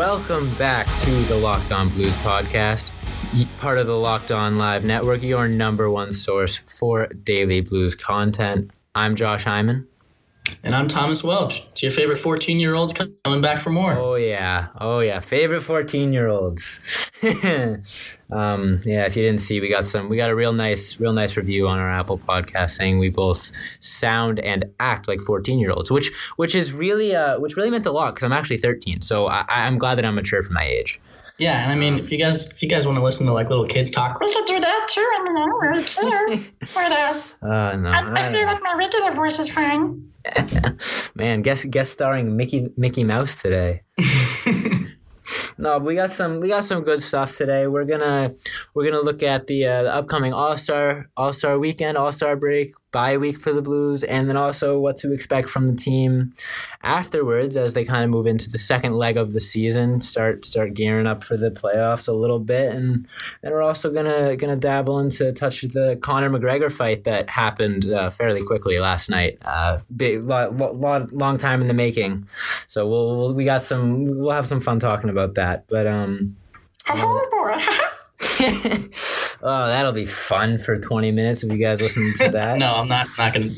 Welcome back to the Locked On Blues podcast, part of the Locked On Live Network, your number one source for daily blues content. I'm Josh Hyman. And I'm Thomas Welch. It's your favorite 14 year olds coming back for more. Oh, yeah. Oh, yeah. Favorite 14 year olds. um, yeah, if you didn't see, we got some, we got a real nice, real nice review on our Apple podcast saying we both sound and act like 14 year olds, which, which is really, uh, which really meant a lot because I'm actually 13. So I, I'm glad that I'm mature for my age. Yeah, and I mean, if you guys if you guys want to listen to like little kids talk, could do that too. I mean, I don't really care. but uh, uh no, I, I, I feel like my regular voice is fine. Man, guest guest starring Mickey Mickey Mouse today. no, we got some we got some good stuff today. We're gonna we're gonna look at the, uh, the upcoming All Star All Star weekend, All Star break bye week for the Blues, and then also what to expect from the team afterwards as they kind of move into the second leg of the season, start start gearing up for the playoffs a little bit, and then we're also gonna gonna dabble into touch the Conor McGregor fight that happened uh, fairly quickly last night. Uh, big lot, lot, long time in the making. So we'll, we'll we got some we'll have some fun talking about that, but um. oh, that'll be fun for 20 minutes if you guys listen to that. no, I'm not not gonna.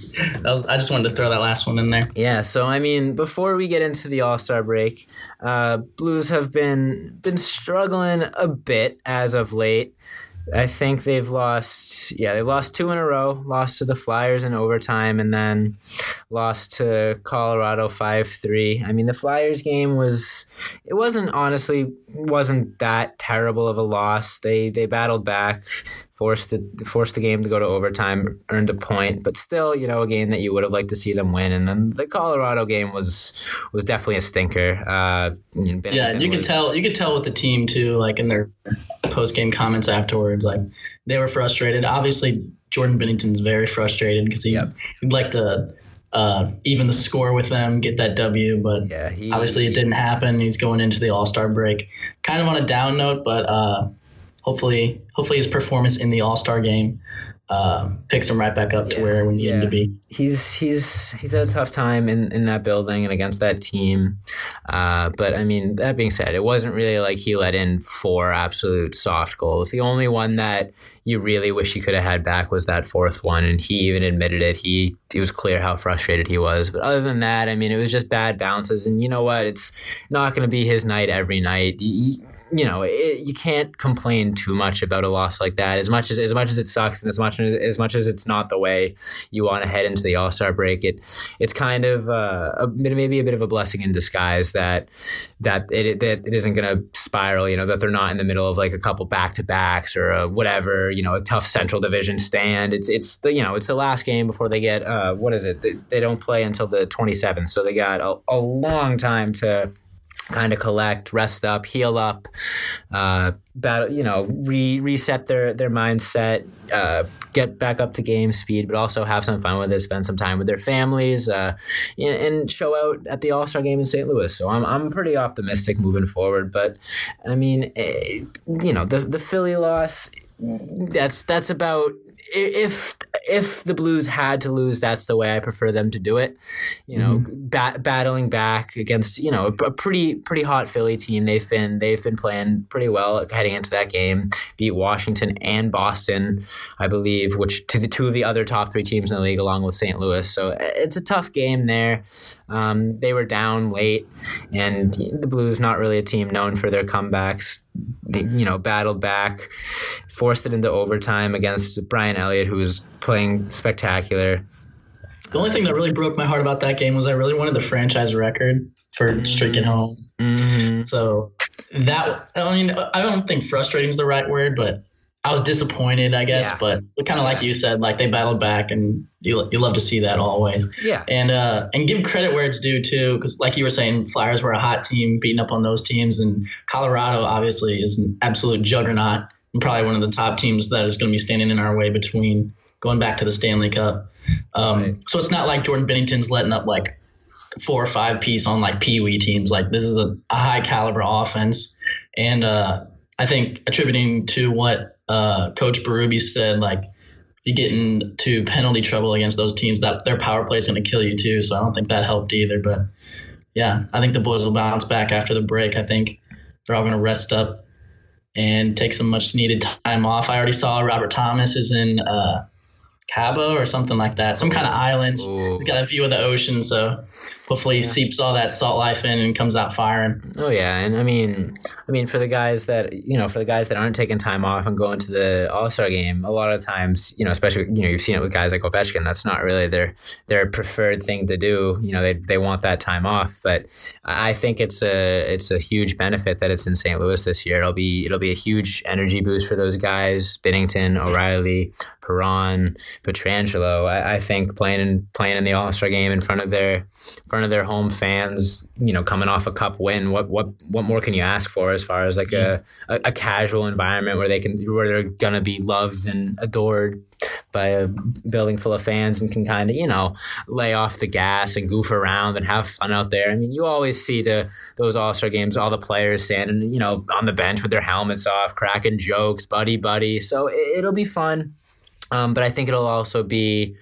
Was, I just wanted to throw that last one in there. Yeah. So I mean, before we get into the All Star break, uh, Blues have been been struggling a bit as of late. I think they've lost, yeah, they lost two in a row. Lost to the Flyers in overtime, and then lost to Colorado five three. I mean, the Flyers game was, it wasn't honestly wasn't that terrible of a loss. They they battled back, forced the forced the game to go to overtime, earned a point, but still, you know, a game that you would have liked to see them win. And then the Colorado game was was definitely a stinker. Uh, yeah, you could tell you could tell with the team too, like in their post game comments afterwards, like they were frustrated. Obviously, Jordan Binnington's very frustrated because he, yep. he'd like to uh, even the score with them, get that W. But yeah, he, obviously it didn't happen. He's going into the All Star break, kind of on a down note, but uh, hopefully, hopefully his performance in the All Star game uh, picks him right back up yeah, to where we need yeah. him to be. He's he's he's had a tough time in, in that building and against that team. Uh, but I mean, that being said, it wasn't really like he let in four absolute soft goals. The only one that you really wish you could have had back was that fourth one, and he even admitted it. He it was clear how frustrated he was. But other than that, I mean, it was just bad bounces. And you know what? It's not going to be his night every night. He, you know, it, you can't complain too much about a loss like that. As much as as much as it sucks, and as much as much as it's not the way you want to head into the All Star break, it it's kind of uh, a, maybe a bit of a blessing in disguise that that it that it isn't going to spiral. You know, that they're not in the middle of like a couple back to backs or whatever. You know, a tough Central Division stand. It's it's the you know it's the last game before they get uh, what is it? They, they don't play until the twenty seventh, so they got a, a long time to kind of collect, rest up, heal up, uh, battle, you know, re- reset their their mindset, uh, get back up to game speed, but also have some fun with it, spend some time with their families, uh, and show out at the All Star game in St. Louis. So I'm I'm pretty optimistic moving forward. But I mean, eh, you know, the the Philly loss. That's that's about if if the Blues had to lose, that's the way I prefer them to do it. You know, mm-hmm. bat, battling back against you know a, pretty pretty hot Philly team. They've been they've been playing pretty well heading into that game. Beat Washington and Boston, I believe, which to the two of the other top three teams in the league, along with St. Louis. So it's a tough game there. Um, they were down late, and the Blues not really a team known for their comebacks. You know, battled back, forced it into overtime against Brian Elliott, who was playing spectacular. The only thing that really broke my heart about that game was I really wanted the franchise record for mm-hmm. streaking home. Mm-hmm. So that I mean I don't think frustrating is the right word, but I was disappointed, I guess, yeah. but kind of yeah. like you said, like they battled back, and you you love to see that always. Yeah. And uh, and give credit where it's due too, because like you were saying, Flyers were a hot team, beating up on those teams, and Colorado obviously is an absolute juggernaut, and probably one of the top teams that is going to be standing in our way between going back to the Stanley Cup. Um, right. So it's not like Jordan Binnington's letting up like four or five piece on like pee wee teams. Like this is a, a high caliber offense, and uh, I think attributing to what uh, Coach Berube said, like you get into penalty trouble against those teams, that their power play is going to kill you too. So I don't think that helped either. But yeah, I think the boys will bounce back after the break. I think they're all going to rest up and take some much needed time off. I already saw Robert Thomas is in uh, Cabo or something like that, some kind of oh. islands. Ooh. He's got a view of the ocean, so hopefully he seeps all that salt life in and comes out firing. Oh yeah, and I mean, I mean for the guys that you know, for the guys that aren't taking time off and going to the All Star game, a lot of times, you know, especially you know, you've seen it with guys like Ovechkin. That's not really their their preferred thing to do. You know, they they want that time off, but I think it's a it's a huge benefit that it's in St. Louis this year. It'll be it'll be a huge energy boost for those guys: Binnington, O'Reilly, Perron, Pietrangelo. I, I think playing in playing in the All Star game in front of their front of their home fans, you know, coming off a cup win, what what what more can you ask for as far as like yeah. a, a, a casual environment where they can where they're gonna be loved and adored by a building full of fans and can kind of you know lay off the gas and goof around and have fun out there. I mean, you always see the those All Star games, all the players standing you know on the bench with their helmets off, cracking jokes, buddy buddy. So it, will be fun. Um, but I think it'll also be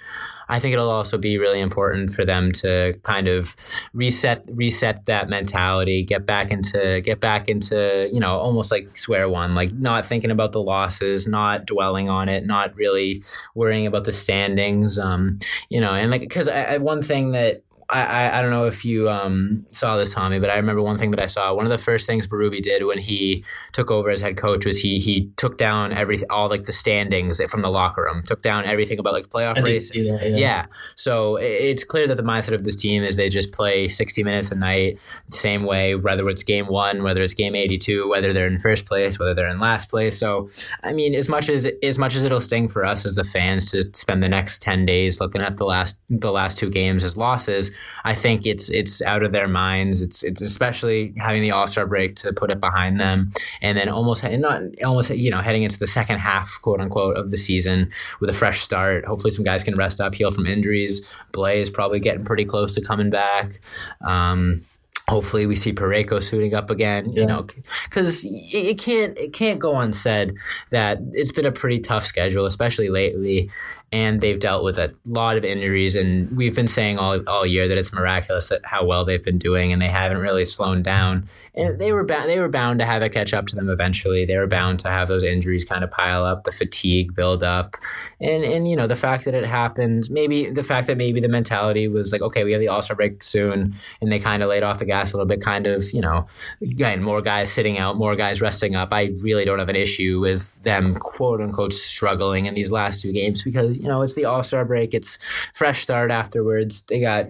I think it'll also be really important for them to kind of reset reset that mentality, get back into get back into you know almost like square one, like not thinking about the losses, not dwelling on it, not really worrying about the standings. Um, you know, and like because one thing that I, I don't know if you um, saw this, Tommy, but I remember one thing that I saw. One of the first things Berube did when he took over as head coach was he he took down everything, all like the standings from the locker room, took down everything about like the playoff I race. That, yeah. yeah. So it's clear that the mindset of this team is they just play 60 minutes a night the same way, whether it's game one, whether it's game 82, whether they're in first place, whether they're in last place. So I mean, as much as as much as it'll sting for us as the fans to spend the next 10 days looking at the last the last two games as losses I think it's it's out of their minds. It's it's especially having the All Star break to put it behind them, and then almost not almost you know heading into the second half, quote unquote, of the season with a fresh start. Hopefully, some guys can rest up, heal from injuries. Blais is probably getting pretty close to coming back. Um, hopefully we see Parayko suiting up again yeah. you know because it can't it can't go unsaid that it's been a pretty tough schedule especially lately and they've dealt with a lot of injuries. And we've been saying all, all year that it's miraculous that how well they've been doing, and they haven't really slowed down. And they were bound they were bound to have it catch up to them eventually. They were bound to have those injuries kind of pile up, the fatigue build up, and and you know the fact that it happened, maybe the fact that maybe the mentality was like, okay, we have the All Star break soon, and they kind of laid off the gas a little bit, kind of you know, again more guys sitting out, more guys resting up. I really don't have an issue with them quote unquote struggling in these last two games because you know, it's the All Star break. It's fresh start afterwards. They got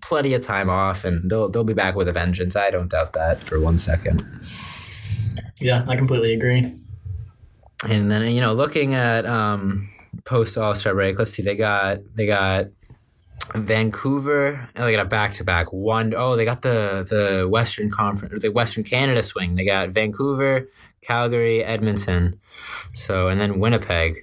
plenty of time off, and they'll they'll be back with a vengeance. I don't doubt that for one second. Yeah, I completely agree. And then you know, looking at um, post All Star break, let's see. They got they got Vancouver. Oh, they got a back to back one. Oh, they got the the Western Conference, the Western Canada swing. They got Vancouver, Calgary, Edmonton. So and then Winnipeg.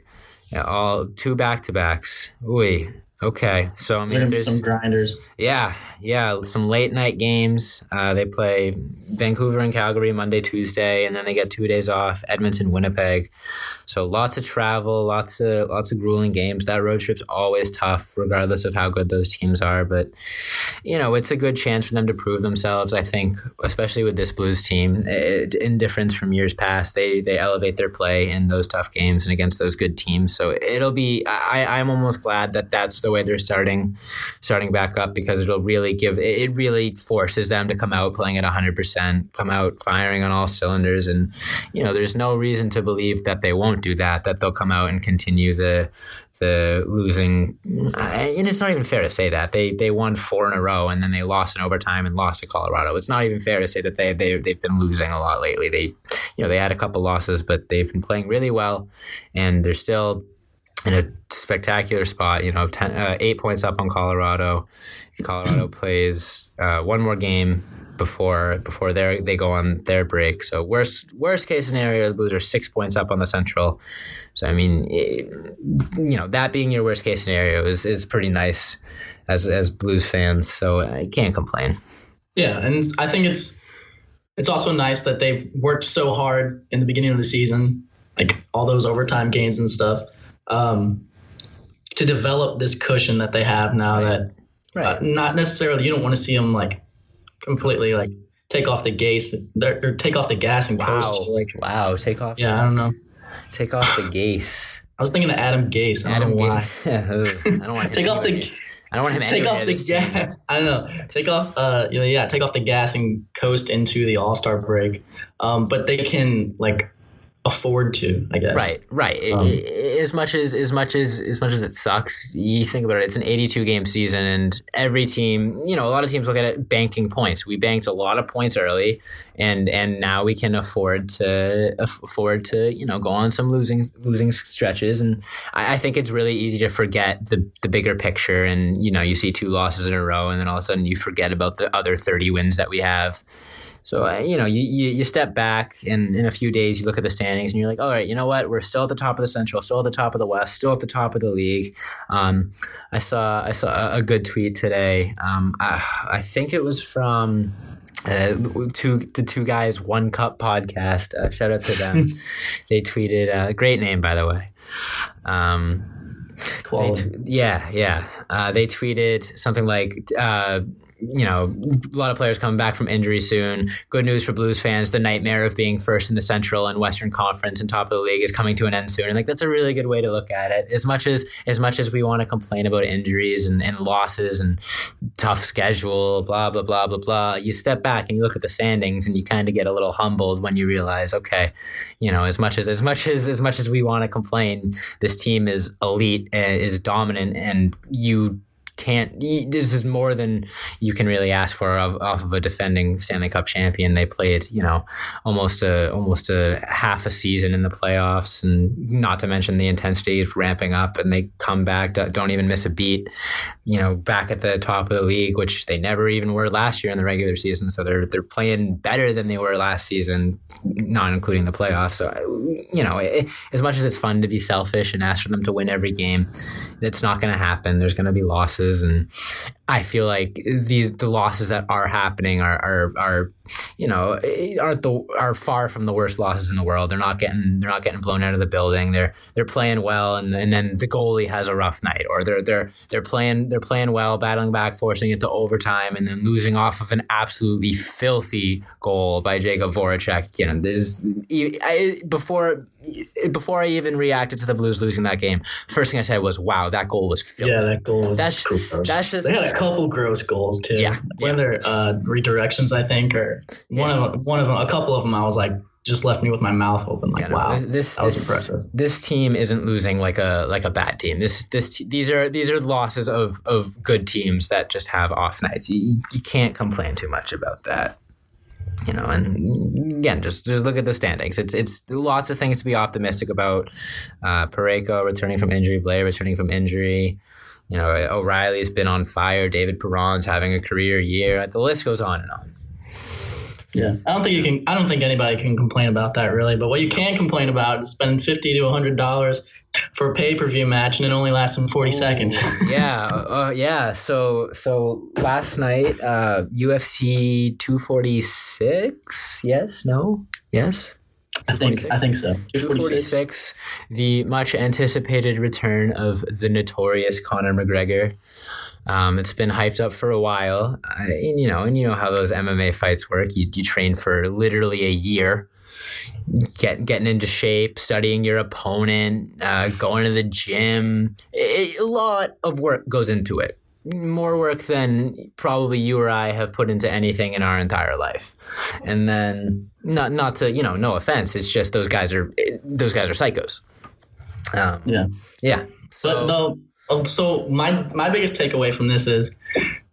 All two back to backs. Ooh, okay. So I mean, there's some grinders. Yeah, yeah, some late night games. Uh, they play Vancouver and Calgary Monday, Tuesday, and then they get two days off. Edmonton, Winnipeg. So lots of travel, lots of lots of grueling games. That road trip's always tough, regardless of how good those teams are. But you know, it's a good chance for them to prove themselves. I think, especially with this Blues team, it, in difference from years past, they they elevate their play in those tough games and against those good teams. So it'll be. I I'm almost glad that that's the way they're starting, starting back up because it'll really give. It really forces them to come out playing at 100 percent, come out firing on all cylinders, and you know, there's no reason to believe that they won't do that. That they'll come out and continue the the losing. And it's not even fair to say that they they won four in a row and then they lost in overtime and lost to Colorado. It's not even fair to say that they they they've been losing a lot lately. They you know they had a couple losses, but they've been playing really well, and they're still in a spectacular spot. You know, ten, uh, eight points up on Colorado. Colorado plays uh, one more game before before they they go on their break. So worst worst case scenario, the Blues are six points up on the Central. So I mean, it, you know, that being your worst case scenario is is pretty nice as as Blues fans. So I can't complain. Yeah, and I think it's it's also nice that they've worked so hard in the beginning of the season, like all those overtime games and stuff, um, to develop this cushion that they have now. Right. That right. Uh, not necessarily you don't want to see them like completely like take off the gas or take off the gas and wow. coast. Like wow, take off. yeah, I don't know. Take off the gas. I was thinking of Adam Gase. I don't Adam know why. I don't want take off the I don't want him take off the this team. gas. I don't know. Take off. Uh, you know, yeah, take off the gas and coast into the All Star break. Um, but they can like afford to, I guess. Right, right. Um, as much as as much as as much as it sucks, you think about it. It's an 82 game season, and every team, you know, a lot of teams look at it banking points. We banked a lot of points early, and and now we can afford to afford to you know go on some losing losing stretches. And I, I think it's really easy to forget the the bigger picture. And you know, you see two losses in a row, and then all of a sudden you forget about the other 30 wins that we have. So uh, you know, you, you you step back, and in a few days, you look at the standings, and you're like, all right, you know what? We're still at the top of the Central, still at the top of the West, still at the top of the league. Um, I saw I saw a, a good tweet today. Um, I, I think it was from. Uh, two the two guys one cup podcast uh, shout out to them they tweeted uh, great name by the way um, t- yeah, yeah. Uh, they tweeted something like, uh, you know, a lot of players coming back from injury soon. Good news for Blues fans. The nightmare of being first in the Central and Western Conference and top of the league is coming to an end soon. And like that's a really good way to look at it. As much as as much as we want to complain about injuries and, and losses and tough schedule, blah blah blah blah blah, you step back and you look at the standings and you kind of get a little humbled when you realize, okay, you know, as much as as much as as much as we want to complain, this team is elite, uh, is dominant, and you can't. This is more than you can really ask for of, off of a defending Stanley Cup champion. They played, you know, almost a almost a half a season in the playoffs, and not to mention the intensity is ramping up, and they come back, don't don't even miss a beat. You know, back at the top of the league, which they never even were last year in the regular season. So they're they're playing better than they were last season, not including the playoffs. So you know, it, as much as it's fun to be selfish and ask for them to win every game, it's not going to happen. There's going to be losses, and I feel like these the losses that are happening are are, are you know aren't the are far from the worst losses in the world. They're not getting they're not getting blown out of the building. They're they're playing well, and and then the goalie has a rough night, or they're they're they're playing they're playing well, battling back, forcing it to overtime, and then losing off of an absolutely filthy goal by Jakub Voracek. You know, there's I, before before I even reacted to the Blues losing that game, first thing I said was, "Wow, that goal was filthy." Yeah, that goal was That's- gross. that's just- they had a couple gross goals too. Yeah, one of their uh, redirections, I think, or one of them, one of them, a couple of them. I was like, just left me with my mouth open, like, Yeah, no, wow, this that was this, impressive. This team isn't losing like a like a bad team. This this these are these are losses of of good teams that just have off nights. You, you can't complain too much about that. You know, and again, just just look at the standings. It's it's lots of things to be optimistic about. Uh, Parayko returning from injury, Blais returning from injury. You know, O'Reilly's been on fire. David Perron's having a career year. The list goes on and on. Yeah, I don't think you can. I don't think anybody can complain about that really. But what you can complain about is spending fifty to hundred dollars for a pay per view match and it only lasting forty seconds. yeah, uh, yeah. So so last night, uh, UFC two forty six. Yes. No. Yes. I think. I think so. 246, the much anticipated return of the notorious Conor McGregor. Um, it's been hyped up for a while, I, and, you know, and you know how those MMA fights work. You, you train for literally a year, get, getting into shape, studying your opponent, uh, going to the gym. It- a lot of work goes into it. More work than probably you or I have put into anything in our entire life. And then, not not to you know, no offense, it's just those guys are those guys are psychos. Um, Yeah. yeah. So So no. Um, So my my biggest takeaway from this is,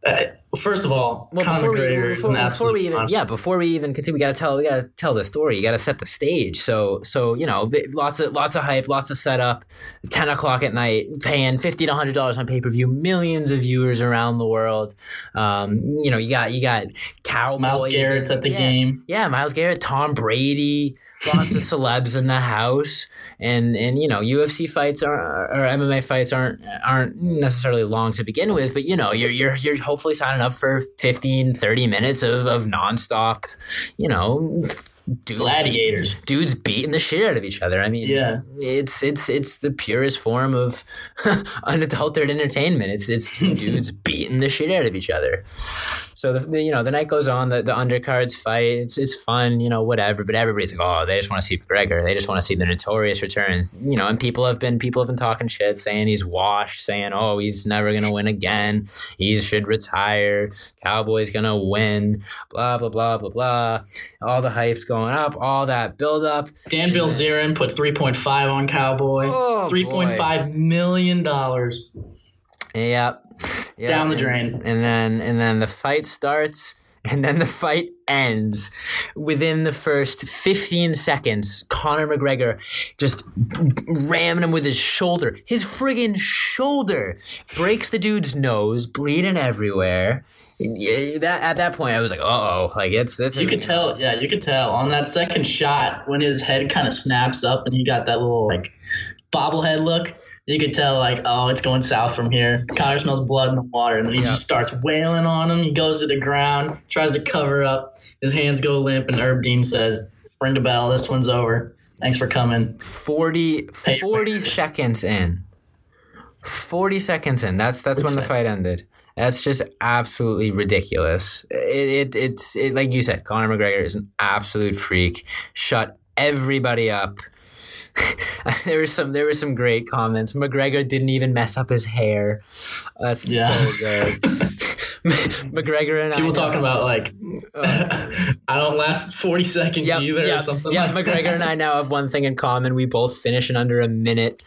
uh, first of all, Well, Conor before we, McGregor is before, an before we even yeah before we even continue, we gotta tell we gotta tell the story. You gotta set the stage. So so you know lots of lots of hype, lots of setup. Ten o'clock at night, paying fifty to hundred dollars on pay per view, millions of viewers around the world. Um, you know you got you got Cowboy, Myles Garrett's at the yeah, game. Yeah, Myles Garrett, Tom Brady, lots of celebs in the house, and and you know UFC fights are or MMA fights aren't aren't necessarily long to begin with, but you know you're you're you're hopefully signing up for 15, 30 minutes of of nonstop, you know. Dudes Gladiators. dudes beating the shit out of each other. I mean, Yeah. it's it's it's the purest form of unadulterated entertainment. It's it's dudes beating the shit out of each other. So the, the, you know the night goes on, the, the undercards fight. It's it's fun, you know, whatever. But everybody's like, oh, they just want to see McGregor. They just want to see the notorious return. You know, and people have been people have been talking shit, saying he's washed, saying oh he's never gonna win again. He should retire. Cowboys gonna win. Blah blah blah blah blah. All the hype's going up. All that build up. Dan Bilzerian put three point five on Cowboy. Oh, Three point five million dollars Yep. Yep. down the drain. and then and then the fight starts and then the fight ends within the first 15 seconds conor mcgregor just ramming him with his shoulder his friggin shoulder breaks the dude's nose bleeding everywhere that at that point i was like uh-oh like it's this You could tell, yeah, you could tell on that second shot when his head kind of snaps up and he got that little like bobblehead look. You could tell like, oh, it's going south from here. Conor smells blood in the water, and then he Yeah. just starts wailing on him. He goes to the ground, tries to cover up. His hands go limp, and Herb Dean says, "Ring the bell. This one's over. Thanks for coming." 40, 40 seconds in 40 seconds in that's that's when the fight ended that's just absolutely ridiculous it, it it's it, like you said conor mcgregor is an absolute freak shut everybody up there was some there were some great comments mcgregor didn't even mess up his hair that's Yeah. so good mcgregor and I People I talking about like, oh. I don't last forty seconds Yep, either, or something. yep. like McGregor that. and I now have one thing in common. We both finish in under a minute.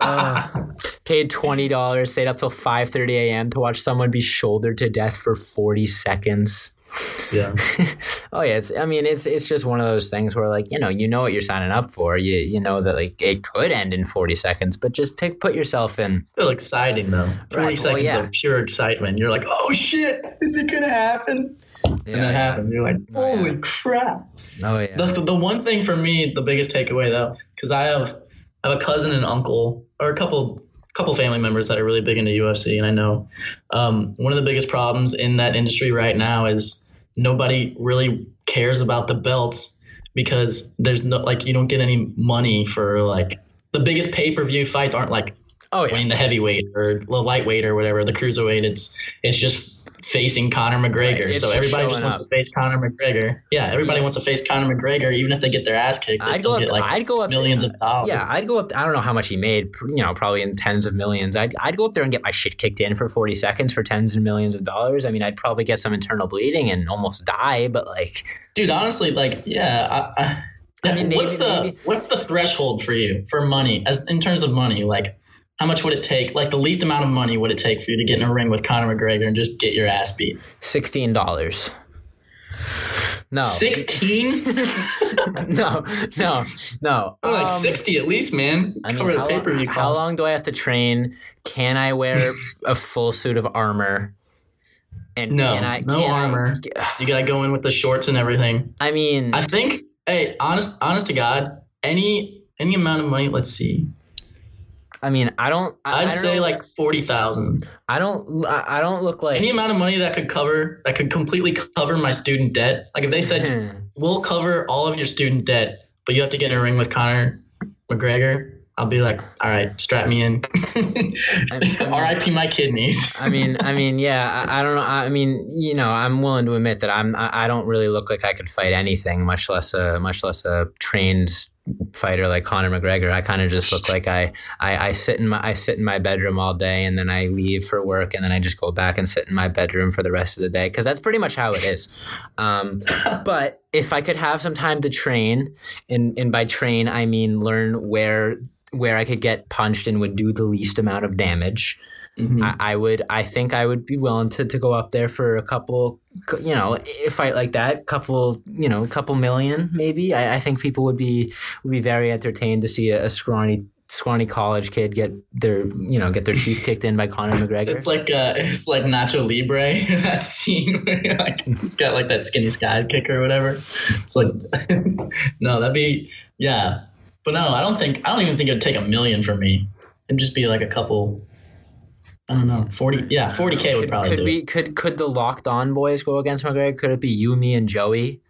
Uh, paid twenty dollars, stayed up till five thirty a.m. to watch someone be shouldered to death for forty seconds. Yeah. oh yeah, it's. I mean, it's it's just one of those things where like you know you know what you're signing up for. You you know that like it could end in forty seconds, but just pick put yourself in. Still exciting though. Forty Right, well, seconds yeah. of pure excitement. You're like, oh shit, is it gonna happen? and that happens. You're like, Oh, yeah. holy crap. Oh yeah. The, the, the one thing for me, the biggest takeaway though, because I have I have a cousin and uncle or a couple couple family members that are really big into UFC, and I know um, one of the biggest problems in that industry right now is nobody really cares about the belts because there's no like you don't get any money for like the biggest pay per view fights aren't like oh yeah. winning the heavyweight or the lightweight or whatever, the cruiserweight. It's it's just facing Conor McGregor. Right, so just everybody just wants up. to face Conor McGregor. Yeah, everybody Yeah. wants to face Conor McGregor, even if they get their ass kicked. I'd still go up. get like I'd go up millions of dollars. Yeah, I'd go up. I don't know how much he made. You know, probably in tens of millions. I'd I'd go up there and get my shit kicked in for forty seconds for tens and millions of dollars. I mean, I'd probably get some internal bleeding and almost die. But like, dude. Honestly, like, yeah. I, I, I mean, what's the maybe- what's the threshold for you for money as in terms of money? Like, how much would it take? Like, the least amount of money would it take for you to get in a ring with Conor McGregor and just get your ass beat? sixteen dollars. No, Sixteen. no, no, no. like Um, sixty at least, man. I mean, Cover the how, pay per view how long do I have to train? Can I wear a full suit of armor? And No, can I, no can I- armor. You gotta go in with the shorts and everything. I mean, I think, hey, honest, honest to God, any any amount of money. Let's see. I mean, I don't. I, I'd I don't say like forty thousand. I don't. I I don't look like Any amount of money that could cover that could completely cover my student debt. Like if they said we'll cover all of your student debt, but you have to get in a ring with Conor McGregor. I'll be like, all right, strap me in. mean- R.I.P. my kidneys. I mean, I mean, yeah. I, I don't know. I mean, you know, I'm willing to admit that I'm. I, I don't really look like I could fight anything, much less a much less a trained fighter like Conor McGregor. I kind of just look like I, I I sit in my I sit in my bedroom all day, and then I leave for work, and then I just go back and sit in my bedroom for the rest of the day because that's pretty much how it is. Um, but if I could have some time to train, and and by train I mean learn where where I could get punched and would do the least amount of damage. Mhm. I, I would I think I would be willing to, to go up there for a couple you know a fight like that couple you know a couple million maybe I, I think people would be would be very entertained to see a, a scrawny scrawny college kid get their you know get their teeth kicked in by Conor McGregor It's like uh, it's like Nacho Libre that scene where like he's got like that skinny sky kick or whatever. It's like no, that'd be yeah, but no, I don't think I don't even think it'd take a million for me. It'd just be like a couple. I don't know, forty. Yeah, forty k would could, probably could do we it. could could the locked on boys go against McGregor could it be you me and Joey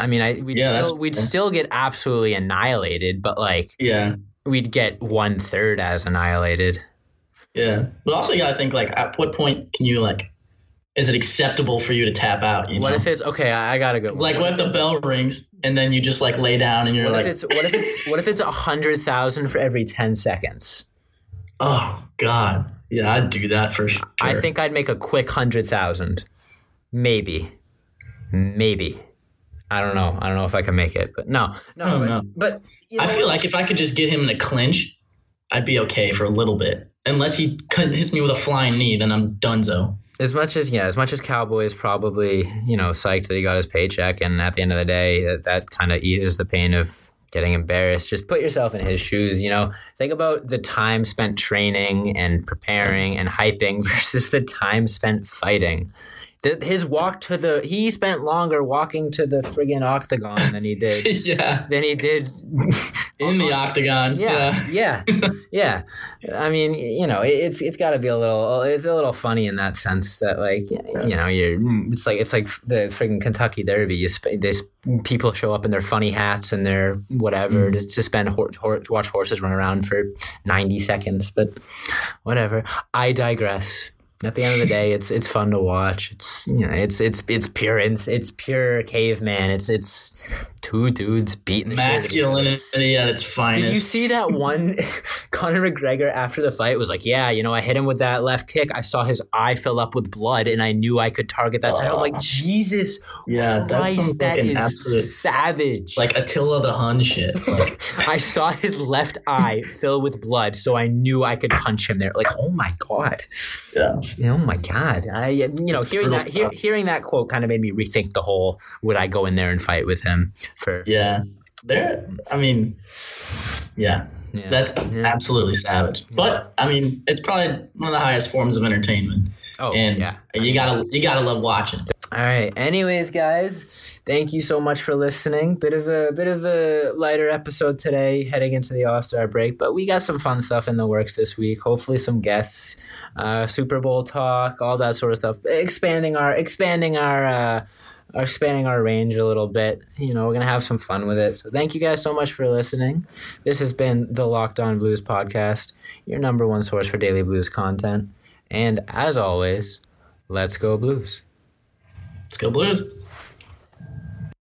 I mean I we'd Yeah, still we'd fair. still get absolutely annihilated but like Yeah, we'd get one third as annihilated yeah, but also you gotta think like at what point can you like is it acceptable for you to tap out? You what know? if it's okay? I, I gotta go. It's like what if the bell rings and then you just like lay down and you're What like, if it's what if it's what if it's a hundred thousand for every ten seconds? Oh god, yeah, I'd do that for sure. I think I'd make a quick hundred thousand, maybe, maybe. I don't know. I don't know if I can make it, but no, no. I don't but, know. but you I feel like if I could just get him in a clinch, I'd be okay for a little bit. Unless he couldn't hits me with a flying knee, then I'm donezo. as much as yeah, as much as Cowboy is probably you know psyched that he got his paycheck, and at the end of the day, that, that kind of eases the pain of getting embarrassed. Just put yourself in his shoes. You know, think about the time spent training and preparing and hyping versus the time spent fighting. The, his walk to the he spent longer walking to the friggin' octagon than he did yeah, than he did in the octagon. yeah, yeah, yeah. I mean, you know, it- it's it's got to be a little. Uh, it's a little funny in that sense that like you know you're. It's like it's like the friggin' Kentucky Derby. You sp- this people show up in their funny hats and their whatever mm. just to spend hor- hor- watch horses run around for ninety seconds. But whatever. I digress. At the end of the day, it's it's fun to watch. It's you know, it's it's it's pure it's, it's pure caveman. It's it's two dudes beating the shit out of each other. Masculinity at its finest. Did you see that one? Conor McGregor after the fight was like, "Yeah, you know, I hit him with that left kick. I saw his eye fill up with blood, and I knew I could target that side." I'm like, Jesus yeah, that Christ, that like an is absolute savage. like Attila the Hun shit. Like, I saw his left eye fill with blood, so I knew I could punch him there. Like, oh my god, yeah. oh my god. I, you know, hearing that, stuff. hearing that quote kind of made me rethink the whole: Would I go in there and fight with him? For Yeah. There I mean yeah. yeah. That's Yeah. absolutely savage. But I mean, it's probably one of the highest forms of entertainment. oh and yeah. you gotta you gotta love watching. All right. Anyways, guys, thank you so much for listening. Bit of a bit of a lighter episode today, heading into the All Star break, but we got some fun stuff in the works this week. Hopefully, some guests, uh, Super Bowl talk, all that sort of stuff. Expanding our expanding our. Uh, are expanding our range a little bit. You know, we're gonna have some fun with it. So thank you guys so much for listening. This has been the Locked On Blues podcast, your number one source for daily blues content. And as always, let's go blues. Let's go Blues.